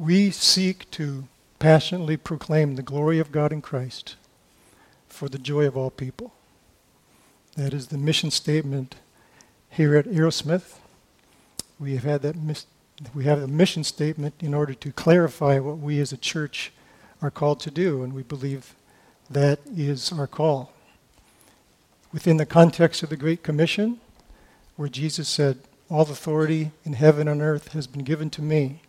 We seek to passionately proclaim the glory of God in Christ for the joy of all people. That is the mission statement here at Aerosmith. We have had that mis- we have a mission statement in order to clarify what we as a church are called to do, and we believe that is our call. Within the context of the Great Commission, where Jesus said, All authority in heaven and earth has been given to me.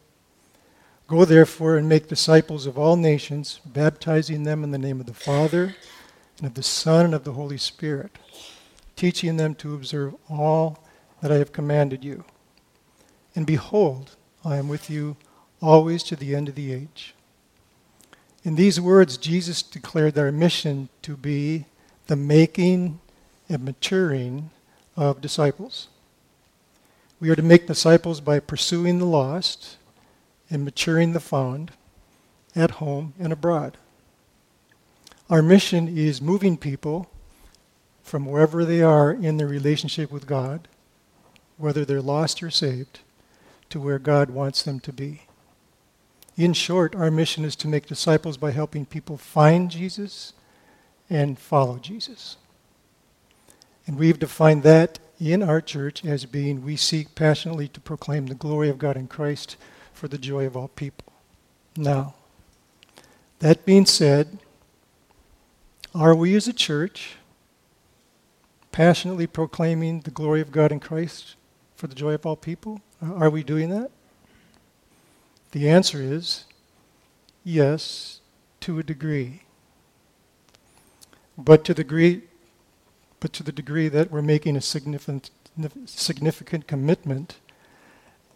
Go therefore and make disciples of all nations, baptizing them in the name of the Father, and of the Son, and of the Holy Spirit, teaching them to observe all that I have commanded you. And behold, I am with you always to the end of the age. In these words, Jesus declared our mission to be the making and maturing of disciples. We are to make disciples by pursuing the lost and maturing the found at home and abroad. Our mission is moving people from wherever they are in their relationship with God, whether they're lost or saved, to where God wants them to be. In short, our mission is to make disciples by helping people find Jesus and follow Jesus. And we've defined that in our church as being we seek passionately to proclaim the glory of God in Christ for the joy of all people. Now, that being said, are we as a church passionately proclaiming the glory of God in Christ for the joy of all people? Are we doing that? The answer is yes, to a degree. But to the degree, but to the degree that we're making a significant, significant commitment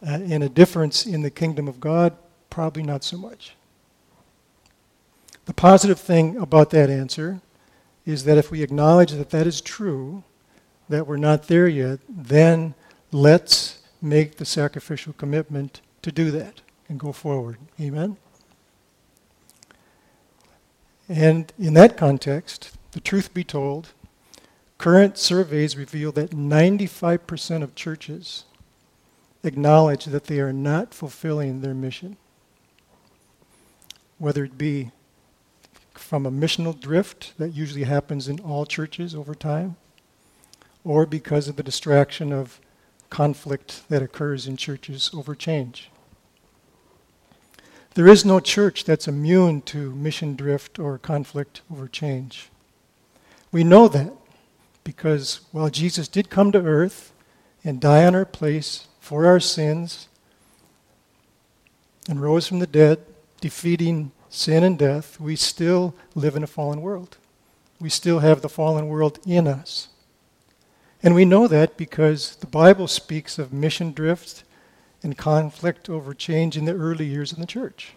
uh, and a difference in the kingdom of God, probably not so much. The positive thing about that answer is that if we acknowledge that that is true, that we're not there yet, then let's make the sacrificial commitment to do that and go forward. Amen? And in that context, the truth be told, current surveys reveal that 95% of churches acknowledge that they are not fulfilling their mission. Whether it be from a missional drift that usually happens in all churches over time, or because of the distraction of conflict that occurs in churches over change. There is no church that's immune to mission drift or conflict over change. We know that because while Jesus did come to earth and die on our place for our sins and rose from the dead, defeating sin and death, we still live in a fallen world. We still have the fallen world in us. And we know that because the Bible speaks of mission drift and conflict over change in the early years of the church.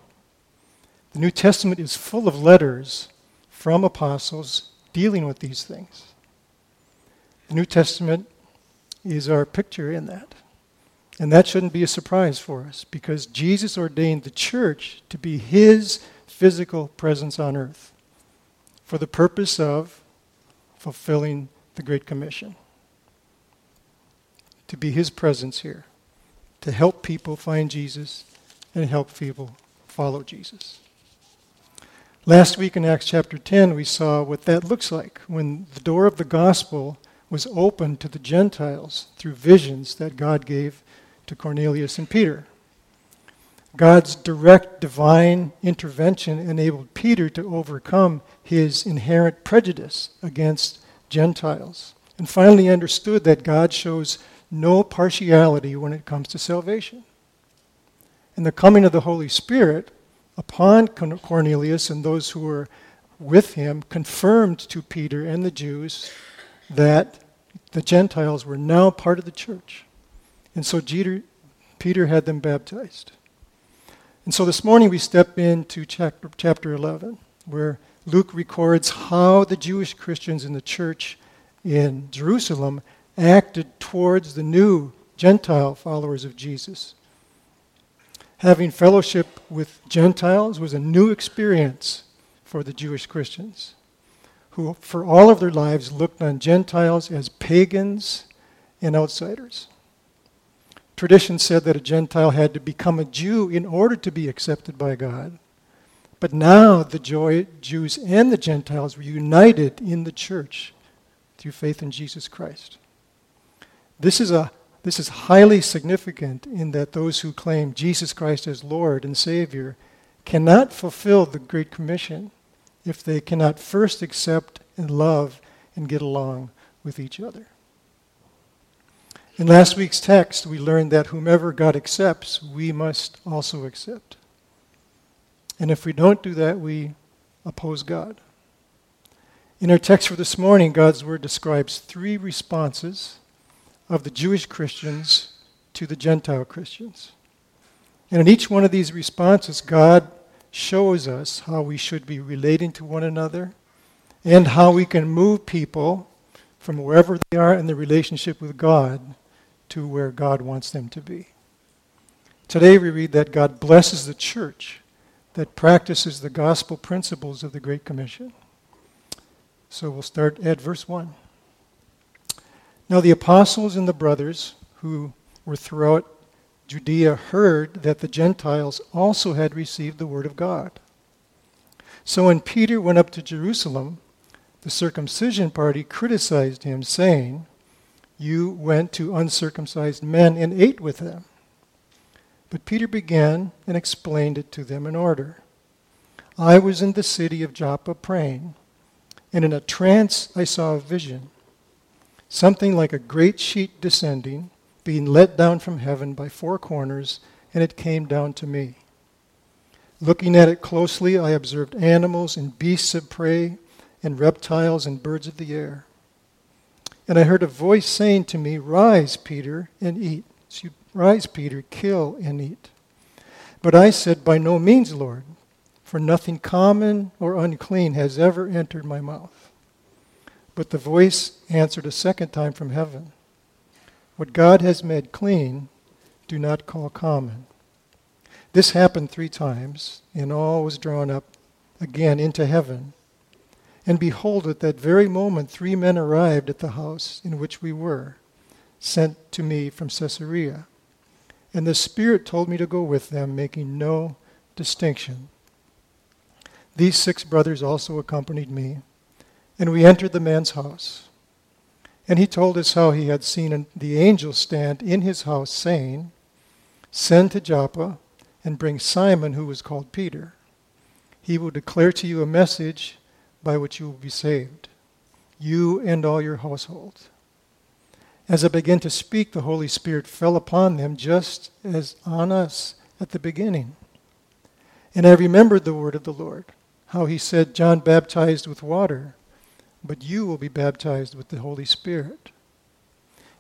The New Testament is full of letters from apostles dealing with these things. The New Testament is our picture in that. And that shouldn't be a surprise for us because Jesus ordained the church to be his physical presence on earth for the purpose of fulfilling the Great Commission. To be his presence here to help people find Jesus and help people follow Jesus. Last week in Acts chapter 10, we saw what that looks like when the door of the gospel was opened to the Gentiles through visions that God gave to Cornelius and Peter. God's direct divine intervention enabled Peter to overcome his inherent prejudice against Gentiles and finally understood that God shows no partiality when it comes to salvation. And the coming of the Holy Spirit upon Cornelius and those who were with him confirmed to Peter and the Jews that the Gentiles were now part of the church. And so Peter, Peter had them baptized. And so this morning we step into chapter, chapter 11, where Luke records how the Jewish Christians in the church in Jerusalem acted towards the new Gentile followers of Jesus. Having fellowship with Gentiles was a new experience for the Jewish Christians, who for all of their lives looked on Gentiles as pagans and outsiders. Tradition said that a Gentile had to become a Jew in order to be accepted by God. But now the joy, Jews and the Gentiles were united in the church through faith in Jesus Christ. This is, a, this is highly significant in that those who claim Jesus Christ as Lord and Savior cannot fulfill the Great Commission if they cannot first accept and love and get along with each other. In last week's text, we learned that whomever God accepts, we must also accept. And if we don't do that, we oppose God. In our text for this morning, God's Word describes three responses of the Jewish Christians to the Gentile Christians. And in each one of these responses, God shows us how we should be relating to one another and how we can move people from wherever they are in the relationship with God to where God wants them to be. Today we read that God blesses the church that practices the gospel principles of the Great Commission. So we'll start at verse 1. Now the apostles and the brothers who were throughout Judea heard that the Gentiles also had received the word of God. So when Peter went up to Jerusalem, the circumcision party criticized him, saying, you went to uncircumcised men and ate with them. But Peter began and explained it to them in order. I was in the city of Joppa praying, and in a trance I saw a vision, something like a great sheet descending, being let down from heaven by four corners, and it came down to me. Looking at it closely, I observed animals and beasts of prey, and reptiles and birds of the air. And I heard a voice saying to me, Rise, Peter, and eat. So Rise, Peter, kill and eat. But I said, By no means, Lord, for nothing common or unclean has ever entered my mouth. But the voice answered a second time from heaven What God has made clean, do not call common. This happened three times, and all was drawn up again into heaven. And behold, at that very moment, three men arrived at the house in which we were, sent to me from Caesarea. And the Spirit told me to go with them, making no distinction. These six brothers also accompanied me, and we entered the man's house. And he told us how he had seen the angel stand in his house, saying, Send to Joppa and bring Simon, who was called Peter. He will declare to you a message by which you will be saved, you and all your household. As I began to speak, the Holy Spirit fell upon them just as on us at the beginning. And I remembered the word of the Lord, how he said, John baptized with water, but you will be baptized with the Holy Spirit.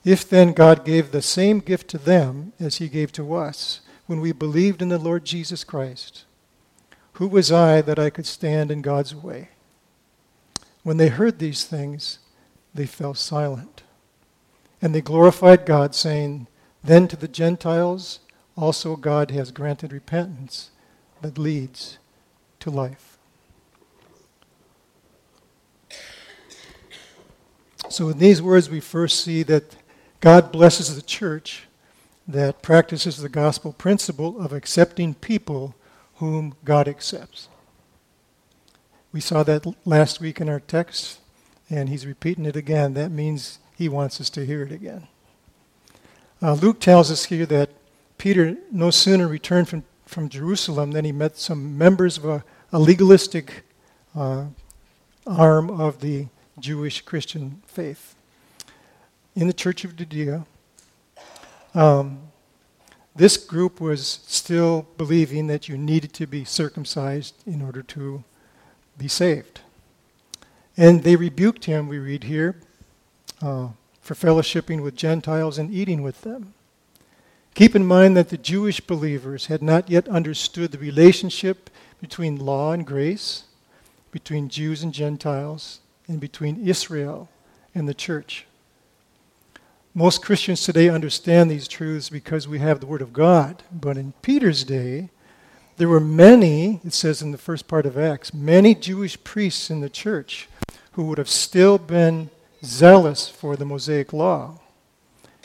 If then God gave the same gift to them as he gave to us when we believed in the Lord Jesus Christ, who was I that I could stand in God's way? When they heard these things, they fell silent. And they glorified God, saying, Then to the Gentiles also God has granted repentance that leads to life. So, in these words, we first see that God blesses the church that practices the gospel principle of accepting people whom God accepts. We saw that last week in our text, and he's repeating it again. That means he wants us to hear it again. Uh, Luke tells us here that Peter no sooner returned from, from Jerusalem than he met some members of a, a legalistic uh, arm of the Jewish Christian faith in the Church of Judea. Um, this group was still believing that you needed to be circumcised in order to be saved. And they rebuked him, we read here, uh, for fellowshipping with Gentiles and eating with them. Keep in mind that the Jewish believers had not yet understood the relationship between law and grace, between Jews and Gentiles, and between Israel and the church. Most Christians today understand these truths because we have the Word of God. But in Peter's day, there were many, it says in the first part of Acts, many Jewish priests in the church who would have still been zealous for the Mosaic law.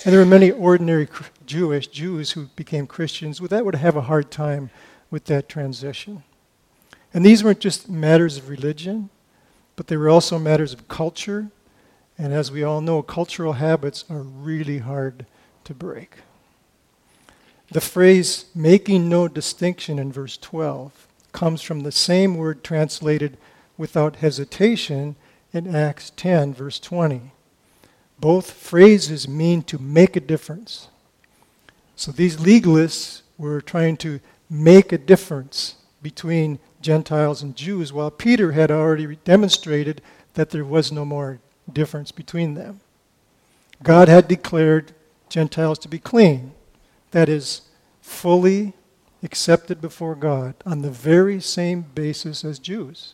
And there were many ordinary Jewish Jews who became Christians that would have a hard time with that transition. And these weren't just matters of religion, but they were also matters of culture. And as we all know, cultural habits are really hard to break. The phrase making no distinction in verse 12 comes from the same word translated without hesitation in Acts 10, verse 20. Both phrases mean to make a difference. So these legalists were trying to make a difference between Gentiles and Jews, while Peter had already demonstrated that there was no more difference between them. God had declared Gentiles to be clean, that is, fully accepted before God on the very same basis as Jews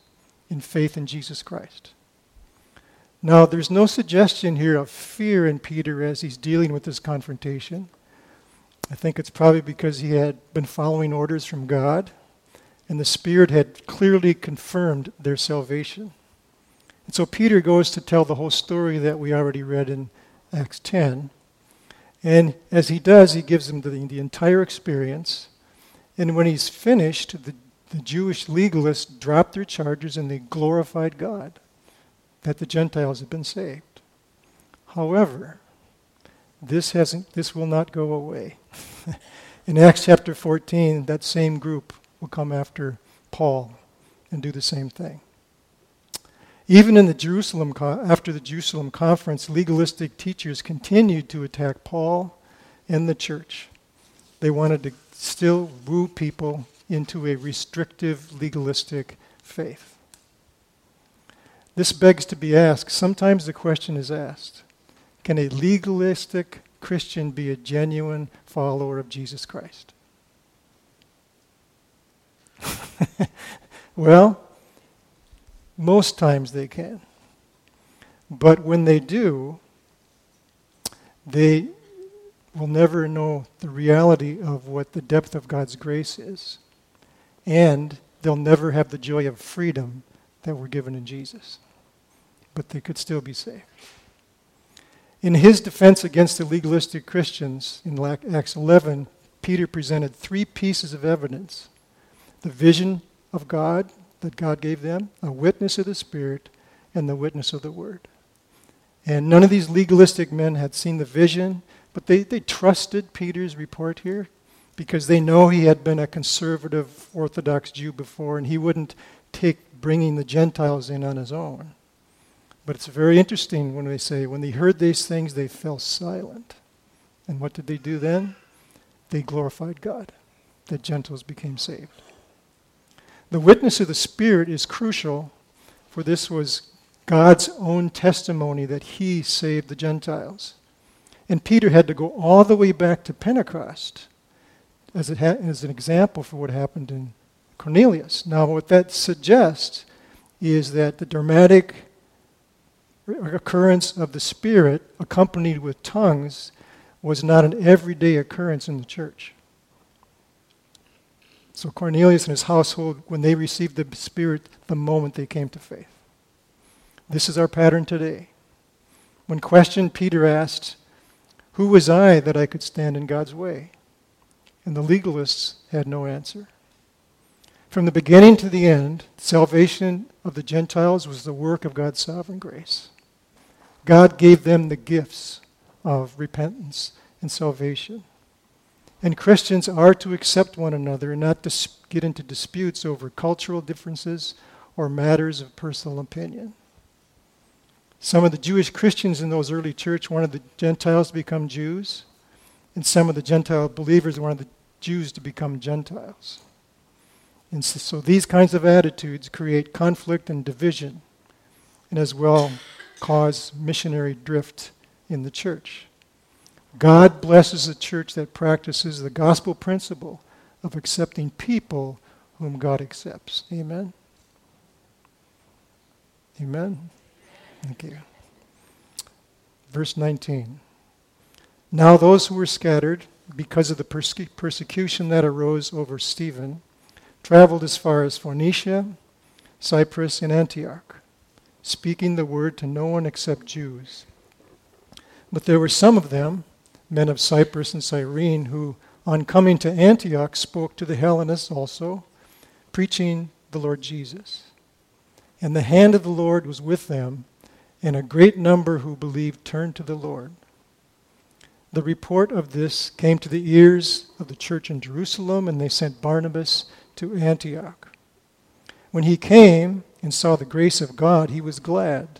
in faith in Jesus Christ. Now, there's no suggestion here of fear in Peter as he's dealing with this confrontation. I think it's probably because he had been following orders from God, and the Spirit had clearly confirmed their salvation. And so Peter goes to tell the whole story that we already read in Acts 10. And as he does, he gives them the, the entire experience. And when he's finished, the, the Jewish legalists dropped their charges and they glorified God that the Gentiles had been saved. However, this hasn't this will not go away. In Acts chapter 14, that same group will come after Paul and do the same thing. Even in the Jerusalem after the Jerusalem conference, legalistic teachers continued to attack Paul and the church. They wanted to still woo people into a restrictive legalistic faith. This begs to be asked. Sometimes the question is asked Can a legalistic Christian be a genuine follower of Jesus Christ? well, most times they can. But when they do, they will never know the reality of what the depth of God's grace is. And they'll never have the joy of freedom that we're given in Jesus but they could still be saved. In his defense against the legalistic Christians in Acts 11, Peter presented three pieces of evidence the vision of God that God gave them, a witness of the Spirit, and the witness of the Word. And none of these legalistic men had seen the vision, but they, they trusted Peter's report here because they know he had been a conservative Orthodox Jew before and he wouldn't take bringing the Gentiles in on his own. But it's very interesting when they say, when they heard these things, they fell silent. And what did they do then? They glorified God. The Gentiles became saved. The witness of the Spirit is crucial, for this was God's own testimony that He saved the Gentiles. And Peter had to go all the way back to Pentecost as, ha- as an example for what happened in Cornelius. Now, what that suggests is that the dramatic occurrence of the Spirit accompanied with tongues was not an everyday occurrence in the church. So Cornelius and his household, when they received the Spirit the moment they came to faith. This is our pattern today. When questioned, Peter asked, Who was I that I could stand in God's way? And the legalists had no answer. From the beginning to the end, salvation of the Gentiles was the work of God's sovereign grace. God gave them the gifts of repentance and salvation. And Christians are to accept one another and not to get into disputes over cultural differences or matters of personal opinion. Some of the Jewish Christians in those early church wanted the Gentiles to become Jews, and some of the Gentile believers wanted the Jews to become Gentiles. And so, so these kinds of attitudes create conflict and division, and as well cause missionary drift in the church. God blesses a church that practices the gospel principle of accepting people whom God accepts. Amen? Amen? Thank you. Verse 19. Now those who were scattered because of the perse- persecution that arose over Stephen traveled as far as Phoenicia, Cyprus, and Antioch speaking the word to no one except Jews. But there were some of them, men of Cyprus and Cyrene, who, on coming to Antioch, spoke to the Hellenists also, preaching the Lord Jesus. And the hand of the Lord was with them, and a great number who believed turned to the Lord. The report of this came to the ears of the church in Jerusalem, and they sent Barnabas to Antioch. When he came and saw the grace of God, he was glad,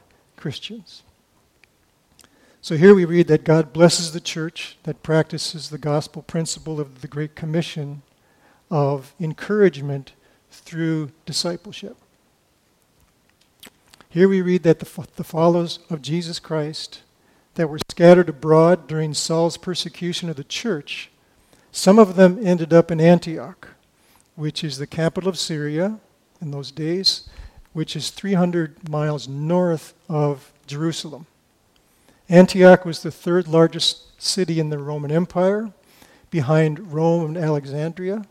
Christians. So here we read that God blesses the church that practices the gospel principle of the Great Commission of encouragement through discipleship. Here we read that the, the followers of Jesus Christ that were scattered abroad during Saul's persecution of the church, some of them ended up in Antioch, which is the capital of Syria in those days, which is 300 miles north of Jerusalem. Antioch was the third largest city in the Roman Empire, behind Rome and Alexandria,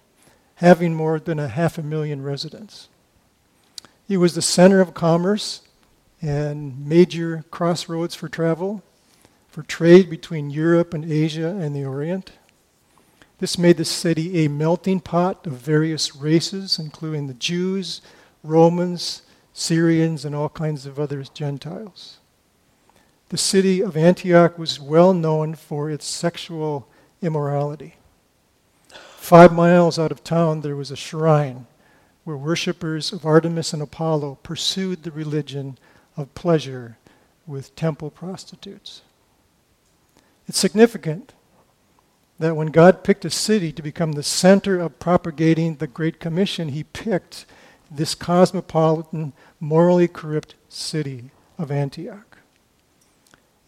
having more than a half a million residents. It was the center of commerce and major crossroads for travel, for trade between Europe and Asia and the Orient. This made the city a melting pot of various races, including the Jews, Romans, Syrians, and all kinds of other Gentiles. The city of Antioch was well known for its sexual immorality. Five miles out of town, there was a shrine where worshippers of Artemis and Apollo pursued the religion of pleasure with temple prostitutes. It's significant that when God picked a city to become the center of propagating the Great Commission, he picked this cosmopolitan, morally corrupt city of Antioch.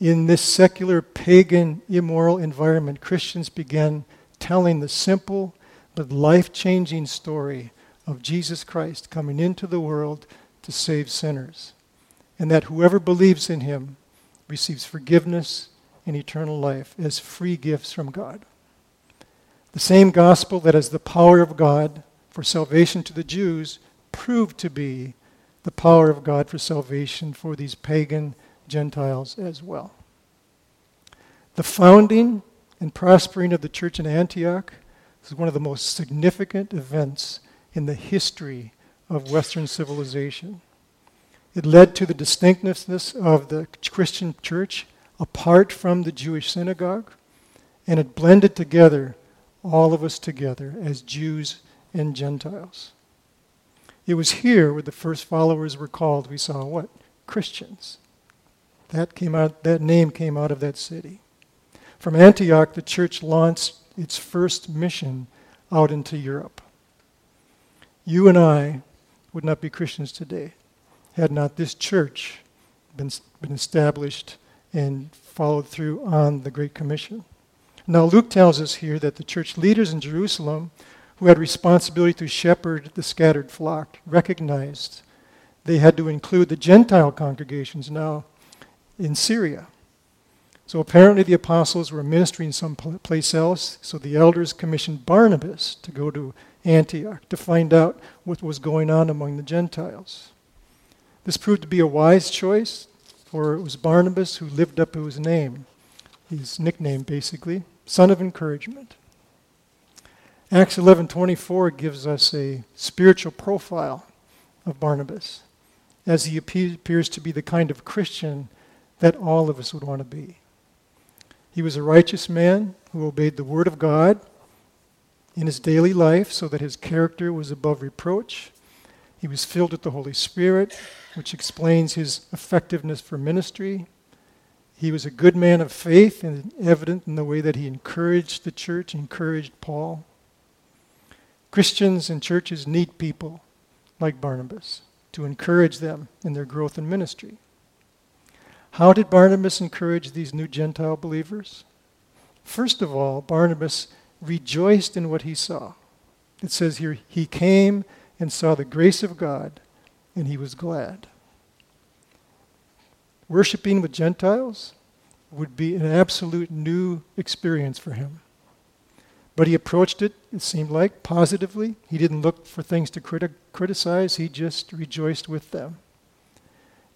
In this secular, pagan, immoral environment, Christians began telling the simple but life changing story of Jesus Christ coming into the world to save sinners, and that whoever believes in him receives forgiveness and eternal life as free gifts from God. The same gospel that is the power of God for salvation to the Jews proved to be the power of God for salvation for these pagan Gentiles as well. The founding and prospering of the church in Antioch is one of the most significant events in the history of Western civilization. It led to the distinctness of the Christian church apart from the Jewish synagogue, and it blended together all of us together as Jews and Gentiles. It was here where the first followers were called. We saw what? Christians. That came out that name came out of that city. From Antioch, the church launched its first mission out into Europe. You and I would not be Christians today had not this church been, been established and followed through on the Great Commission. Now, Luke tells us here that the church leaders in Jerusalem, who had responsibility to shepherd the scattered flock, recognized they had to include the Gentile congregations now in Syria. So apparently the apostles were ministering someplace else, so the elders commissioned Barnabas to go to Antioch to find out what was going on among the Gentiles. This proved to be a wise choice, for it was Barnabas who lived up to his name, his nickname basically son of encouragement. Acts 11:24 gives us a spiritual profile of Barnabas as he appears to be the kind of Christian that all of us would want to be. He was a righteous man who obeyed the word of God in his daily life so that his character was above reproach. He was filled with the Holy Spirit, which explains his effectiveness for ministry. He was a good man of faith and evident in the way that he encouraged the church, encouraged Paul. Christians and churches need people like Barnabas to encourage them in their growth in ministry. How did Barnabas encourage these new Gentile believers? First of all, Barnabas rejoiced in what he saw. It says here, he came and saw the grace of God, and he was glad. Worshipping with Gentiles would be an absolute new experience for him. But he approached it, it seemed like, positively. He didn't look for things to criti- criticize, he just rejoiced with them.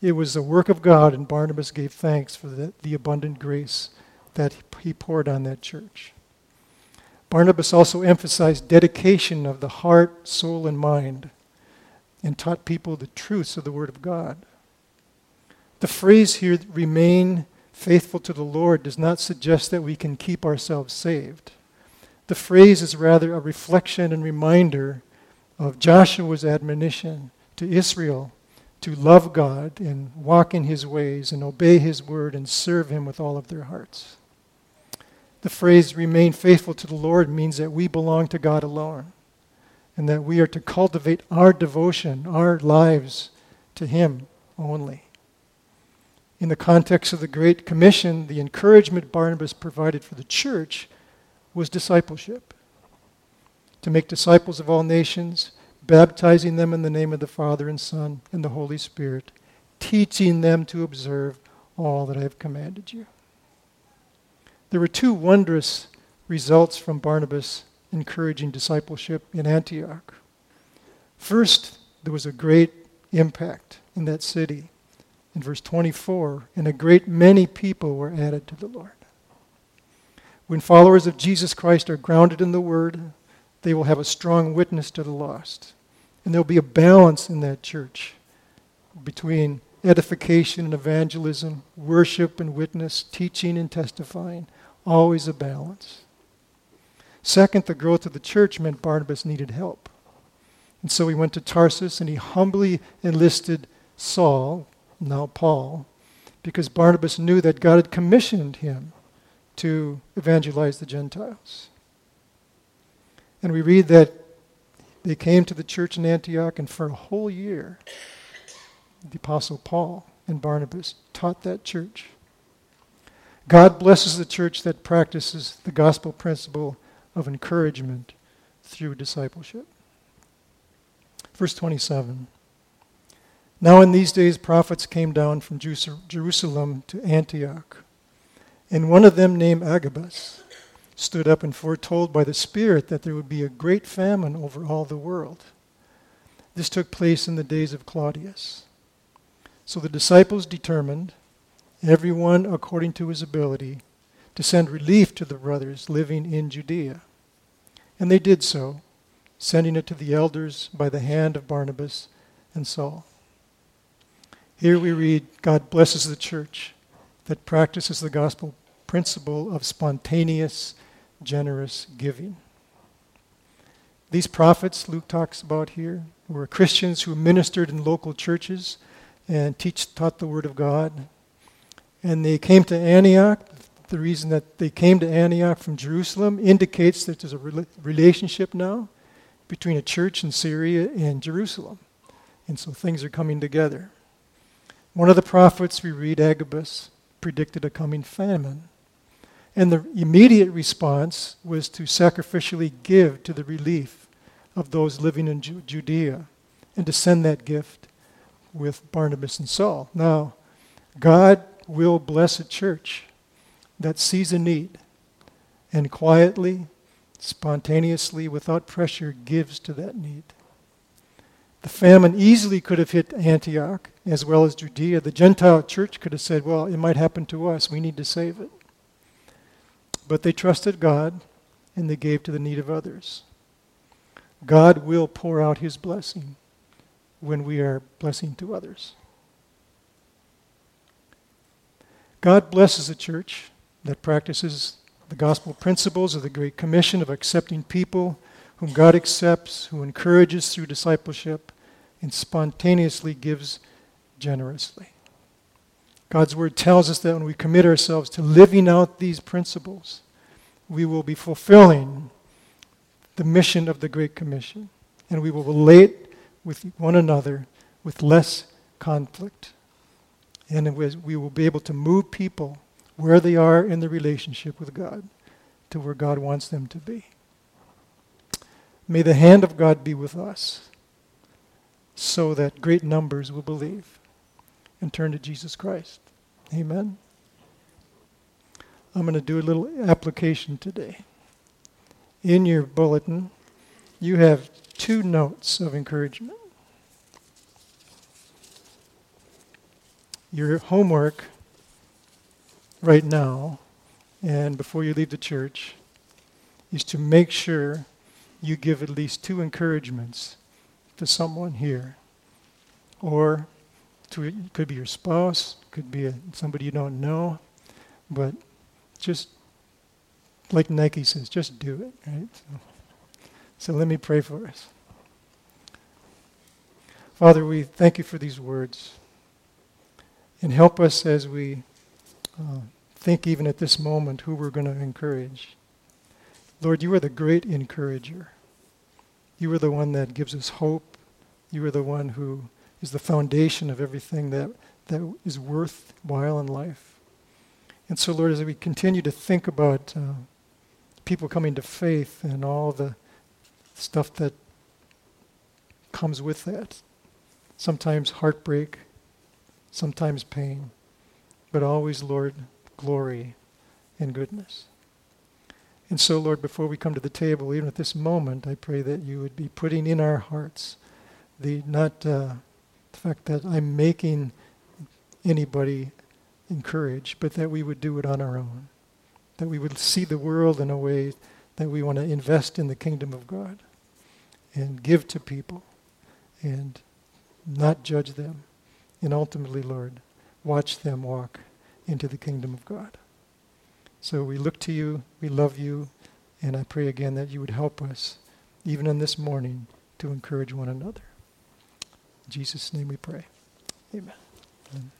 It was the work of God, and Barnabas gave thanks for the, the abundant grace that he poured on that church. Barnabas also emphasized dedication of the heart, soul, and mind and taught people the truths of the Word of God. The phrase here, remain faithful to the Lord, does not suggest that we can keep ourselves saved. The phrase is rather a reflection and reminder of Joshua's admonition to Israel to love God and walk in His ways and obey His word and serve Him with all of their hearts. The phrase remain faithful to the Lord means that we belong to God alone and that we are to cultivate our devotion, our lives to Him only. In the context of the Great Commission, the encouragement Barnabas provided for the church was discipleship. To make disciples of all nations, baptizing them in the name of the Father and Son and the Holy Spirit, teaching them to observe all that I have commanded you. There were two wondrous results from Barnabas encouraging discipleship in Antioch. First, there was a great impact in that city. In verse 24, and a great many people were added to the Lord. When followers of Jesus Christ are grounded in the Word, they will have a strong witness to the lost. And there'll be a balance in that church between edification and evangelism, worship and witness, teaching and testifying. Always a balance. Second, the growth of the church meant Barnabas needed help. And so he went to Tarsus and he humbly enlisted Saul, now Paul, because Barnabas knew that God had commissioned him to evangelize the Gentiles. And we read that they came to the church in Antioch, and for a whole year, the Apostle Paul and Barnabas taught that church. God blesses the church that practices the gospel principle of encouragement through discipleship. Verse 27. Now in these days prophets came down from Jerusalem to Antioch and one of them, named Agabus, stood up and foretold by the Spirit that there would be a great famine over all the world. This took place in the days of Claudius. So the disciples determined, everyone according to his ability, to send relief to the brothers living in Judea. And they did so, sending it to the elders by the hand of Barnabas and Saul. Here we read God blesses the church that practices the gospel principle of spontaneous, generous giving. These prophets Luke talks about here were Christians who ministered in local churches and teach, taught the Word of God. And they came to Antioch. The reason that they came to Antioch from Jerusalem indicates that there's a re- relationship now between a church in Syria and Jerusalem. And so things are coming together. One of the prophets we read, Agabus, predicted a coming famine. And the immediate response was to sacrificially give to the relief of those living in Ju- Judea and to send that gift with Barnabas and Saul. Now, God will bless a church that sees a need and quietly, spontaneously, without pressure, gives to that need. The famine easily could have hit Antioch as well as Judea. The Gentile church could have said, well, it might happen to us. We need to save it. But they trusted God and they gave to the need of others. God will pour out his blessing when we are blessing to others. God blesses a church that practices the gospel principles of the Great Commission of accepting people whom God accepts, who encourages through discipleship, and spontaneously gives generously. God's word tells us that when we commit ourselves to living out these principles, we will be fulfilling the mission of the Great Commission, and we will relate with one another with less conflict. And we will be able to move people where they are in the relationship with God to where God wants them to be. May the hand of God be with us so that great numbers will believe and turn to Jesus Christ. Amen. I'm going to do a little application today. In your bulletin, you have two notes of encouragement. Your homework right now and before you leave the church is to make sure you give at least two encouragements to someone here. Or to, it could be your spouse, could be a, somebody you don't know, but just like Nike says, just do it, right? So, so let me pray for us. Father, we thank you for these words. And help us as we uh, think, even at this moment, who we're going to encourage. Lord, you are the great encourager. You are the one that gives us hope. You are the one who is the foundation of everything that, that is worthwhile in life. And so, Lord, as we continue to think about uh, people coming to faith and all the stuff that comes with that, sometimes heartbreak, sometimes pain, but always, Lord, glory and goodness. And so, Lord, before we come to the table, even at this moment, I pray that you would be putting in our hearts the not uh, the fact that I'm making anybody encourage, but that we would do it on our own. That we would see the world in a way that we want to invest in the kingdom of God and give to people and not judge them. And ultimately, Lord, watch them walk into the kingdom of God. So we look to you, we love you, and I pray again that you would help us, even in this morning, to encourage one another. In Jesus' name we pray. Amen. Amen.